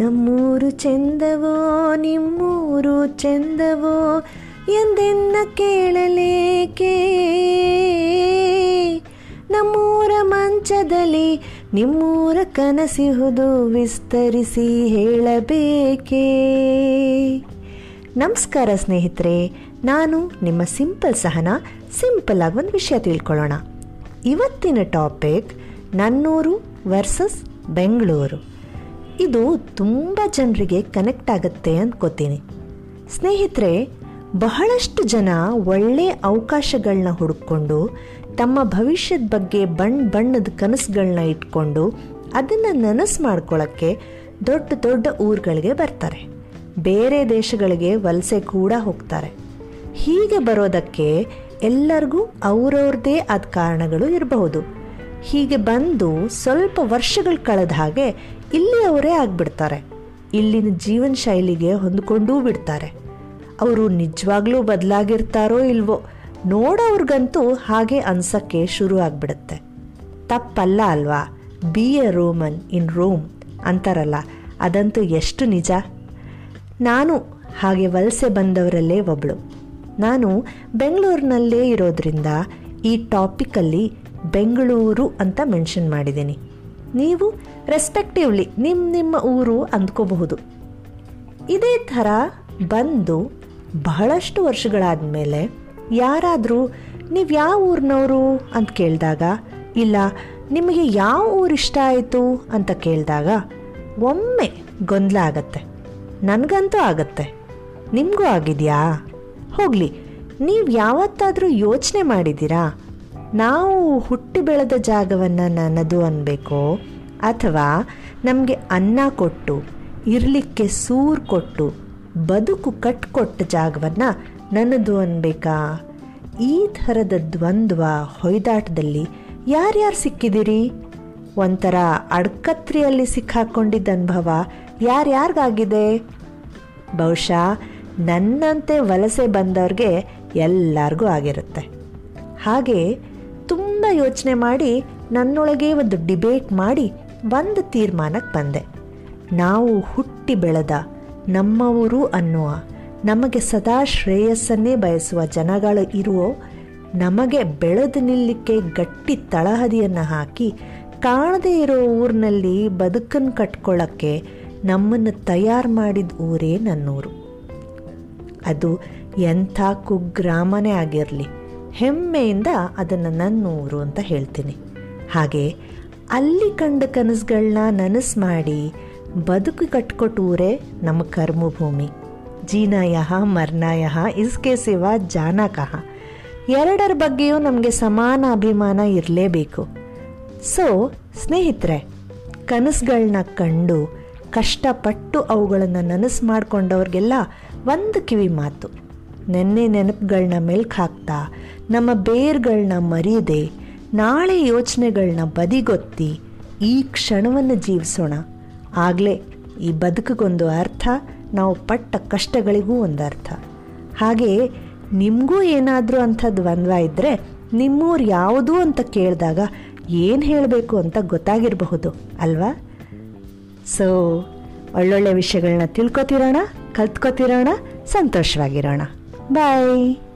ನಮ್ಮೂರು ಚೆಂದವೋ, ನಿಮ್ಮೂರು ಚೆಂದವೋ ಎಂದೆನ್ನ ಕೇಳಲೇಕೆ? ನಮ್ಮೂರ ಮಂಚದಲ್ಲಿ ನಿಮ್ಮೂರ ಕನಸಿಹುದು ವಿಸ್ತರಿಸಿ ಹೇಳಬೇಕೇ? ನಮಸ್ಕಾರ ಸ್ನೇಹಿತರೆ, ನಾನು ನಿಮ್ಮ ಸಿಂಪಲ್ ಸಹನ, ಸಿಂಪಲ್ ಆಗಿ ಒಂದು ವಿಷಯ ತಿಳ್ಕೊಳ್ಳೋಣ. ಇವತ್ತಿನ ಟಾಪಿಕ್ ನನ್ನೂರು ವರ್ಸಸ್ ಬೆಂಗಳೂರು. ಇದು ತುಂಬ ಜನರಿಗೆ ಕನೆಕ್ಟ್ ಆಗುತ್ತೆ ಅಂದ್ಕೋತೀನಿ ಸ್ನೇಹಿತರೆ, ಬಹಳಷ್ಟು ಜನ ಒಳ್ಳೆ ಅವಕಾಶಗಳನ್ನ ಹುಡುಕೊಂಡು ತಮ್ಮ ಭವಿಷ್ಯದ ಬಗ್ಗೆ ಬಣ್ಣ ಬಣ್ಣದ ಕನಸುಗಳನ್ನ ಇಟ್ಕೊಂಡು, ಅದನ್ನು ನನಸು ಮಾಡ್ಕೊಳ್ಳೋಕ್ಕೆ ದೊಡ್ಡ ದೊಡ್ಡ ಊರುಗಳಿಗೆ ಬರ್ತಾರೆ. ಬೇರೆ ದೇಶಗಳಿಗೆ ವಲಸೆ ಕೂಡ ಹೋಗ್ತಾರೆ. ಹೀಗೆ ಬರೋದಕ್ಕೆ ಎಲ್ಲರಿಗೂ ಅವ್ರವ್ರದ್ದೇ ಆದ ಕಾರಣಗಳು ಇರಬಹುದು. ಹೀಗೆ ಬಂದು ಸ್ವಲ್ಪ ವರ್ಷಗಳು ಕಳೆದ ಹಾಗೆ ಇಲ್ಲಿಯವರೇ ಆಗ್ಬಿಡ್ತಾರೆ. ಇಲ್ಲಿನ ಜೀವನ ಶೈಲಿಗೆ ಹೊಂದ್ಕೊಂಡೂ ಬಿಡ್ತಾರೆ. ಅವರು ನಿಜವಾಗ್ಲೂ ಬದಲಾಗಿರ್ತಾರೋ ಇಲ್ವೋ ನೋಡೋರ್ಗಂತೂ ಹಾಗೆ ಅನ್ಸಕ್ಕೆ ಶುರು ಆಗ್ಬಿಡುತ್ತೆ. ತಪ್ಪಲ್ಲ ಅಲ್ವಾ? Be a Roman in Rome ಅಂತಾರಲ್ಲ, ಅದಂತೂ ಎಷ್ಟು ನಿಜ? ನಾನು ಹಾಗೆ ವಲಸೆ ಬಂದವರಲ್ಲೇ ಒಬ್ಳು. ನಾನು ಬೆಂಗಳೂರಿನಲ್ಲೇ ಇರೋದ್ರಿಂದ ಈ ಟಾಪಿಕಲ್ಲಿ ಬೆಂಗಳೂರು ಅಂತ ಮೆನ್ಷನ್ ಮಾಡಿದ್ದೀನಿ. ನೀವು ರೆಸ್ಪೆಕ್ಟಿವ್ಲಿ ನಿಮ್ಮ ನಿಮ್ಮ ಊರು ಅಂದ್ಕೋಬಹುದು. ಇದೇ ಥರ ಬಂದು ಬಹಳಷ್ಟು ವರ್ಷಗಳಾದ ಮೇಲೆ ಯಾರಾದರೂ ನೀವು ಯಾವ ಊರಿನವರು ಅಂತ ಕೇಳಿದಾಗ, ಇಲ್ಲ ನಿಮಗೆ ಯಾವ ಊರು ಇಷ್ಟ ಆಯಿತು ಅಂತ ಕೇಳಿದಾಗ ಒಮ್ಮೆ ಗೊಂದಲ ಆಗತ್ತೆ. ನನಗಂತೂ ಆಗತ್ತೆ. ನಿಮಗೂ ಆಗಿದೆಯಾ? ಹೋಗಲಿ, ನೀವು ಯಾವತ್ತಾದರೂ ಯೋಚನೆ ಮಾಡಿದ್ದೀರಾ? ನಾವು ಹುಟ್ಟಿ ಬೆಳೆದ ಜಾಗವನ್ನು ನನ್ನದು ಅನ್ಬೇಕು? ಅಥವಾ ನಮಗೆ ಅನ್ನ ಕೊಟ್ಟು, ಇರಲಿಕ್ಕೆ ಸೂರು ಕೊಟ್ಟು, ಬದುಕು ಕಟ್ಕೊಟ್ಟ ಜಾಗವನ್ನು ನನ್ನದು ಅನ್ಬೇಕಾ? ಈ ಥರದ ದ್ವಂದ್ವ ಹೊಯ್ದಾಟದಲ್ಲಿ ಯಾರ್ಯಾರು ಸಿಕ್ಕಿದ್ದೀರಿ ಒಂಥರ ಅಡ್ಕತ್ರಿಯಲ್ಲಿ ಸಿಕ್ಕಾಕೊಂಡಿದ್ದ ಅನುಭವ ಯಾರ್ಯಾರಿಗಾಗಿದೆ? ಬಹುಶಃ ನನ್ನಂತೆ ವಲಸೆ ಬಂದವ್ರಿಗೆ ಎಲ್ಲರಿಗೂ ಆಗಿರುತ್ತೆ. ಹಾಗೆ ತುಂಬ ಯೋಚನೆ ಮಾಡಿ ನನ್ನೊಳಗೆ ಒಂದು ಡಿಬೇಟ್ ಮಾಡಿ ಒಂದು ತೀರ್ಮಾನಕ್ಕೆ ಬಂದೆ. ನಾವು ಹುಟ್ಟಿ ಬೆಳೆದ ನಮ್ಮವರು ಅನ್ನುವ, ನಮಗೆ ಸದಾ ಶ್ರೇಯಸ್ಸನ್ನೇ ಬಯಸುವ ಜನಗಳು ಇರುವ, ನಮಗೆ ಬೆಳೆದು ನಿಲ್ಲಕ್ಕೆ ಗಟ್ಟಿ ತಳಹದಿಯನ್ನು ಹಾಕಿ ಕಾಣದೇ ಇರೋ ಊರಿನಲ್ಲಿ ಬದುಕನ್ನು ಕಟ್ಕೊಳ್ಳೋಕ್ಕೆ ನಮ್ಮನ್ನು ತಯಾರು ಮಾಡಿದ ಊರೇ ನನ್ನೂರು ಅದು ಎಂಥ ಕುಗ್ರಾಮನೇ ಆಗಿರಲಿ. ಹೆಮ್ಮೆಯಿಂದ ಅದನ್ನು ನನ್ನೂರು ಅಂತ ಹೇಳ್ತೀನಿ. ಹಾಗೆ ಅಲ್ಲಿ ಕಂಡ ಕನಸುಗಳನ್ನ ನನಸು ಮಾಡಿ ಬದುಕು ಕಟ್ಕೊಟ್ಟು ಊರೇ ನಮ್ಮ ಕರ್ಮಭೂಮಿ. ಜೀನಾಯಹ ಮರ್ನಾಯಹ ಇಸ್ಕೆ ಸೇವ, ಜಾನಕಃ. ಎರಡರ ಬಗ್ಗೆಯೂ ನಮಗೆ ಸಮಾನ ಅಭಿಮಾನ ಇರಲೇಬೇಕು. ಸೊ, ಸ್ನೇಹಿತರೆ ಕನಸುಗಳನ್ನ ಕಂಡು ಕಷ್ಟಪಟ್ಟು ಅವುಗಳನ್ನು ನನಸು ಮಾಡಿಕೊಂಡವ್ರಿಗೆಲ್ಲ ಒಂದು ಕಿವಿ ಮಾತು. ನೆನ್ನೆ ನೆನಪುಗಳನ್ನ ಮೆಲ್ಕ್ ಹಾಕ್ತಾ ನಮ್ಮ ಬೇರ್ಗಳನ್ನ ಮರೀದೆ, ನಾಳೆ ಯೋಚನೆಗಳನ್ನ ಬದಿಗೊತ್ತಿ, ಈ ಕ್ಷಣವನ್ನು ಜೀವಿಸೋಣ. ಆಗಲೇ ಈ ಬದುಕಿಗೊಂದು ಅರ್ಥ, ನಾವು ಪಟ್ಟ ಕಷ್ಟಗಳಿಗೂ ಒಂದು ಅರ್ಥ ಹಾಗೆ ನಿಮಗೂ ಏನಾದರೂ ಅಂಥ ದ್ವಂದ್ವ ಇದ್ದರೆ ನಿಮ್ಮೂರು ಯಾವುದು ಅಂತ ಕೇಳಿದಾಗ ಏನು ಹೇಳಬೇಕು ಅಂತ ಗೊತ್ತಾಗಿರಬಹುದು, ಅಲ್ವಾ? ಸೊ ಒಳ್ಳೊಳ್ಳೆ ವಿಷಯಗಳನ್ನ ತಿಳ್ಕೊತಿರೋಣ, ಕಲ್ತ್ಕೊತಿರೋಣ, ಸಂತೋಷವಾಗಿರೋಣ. Bye.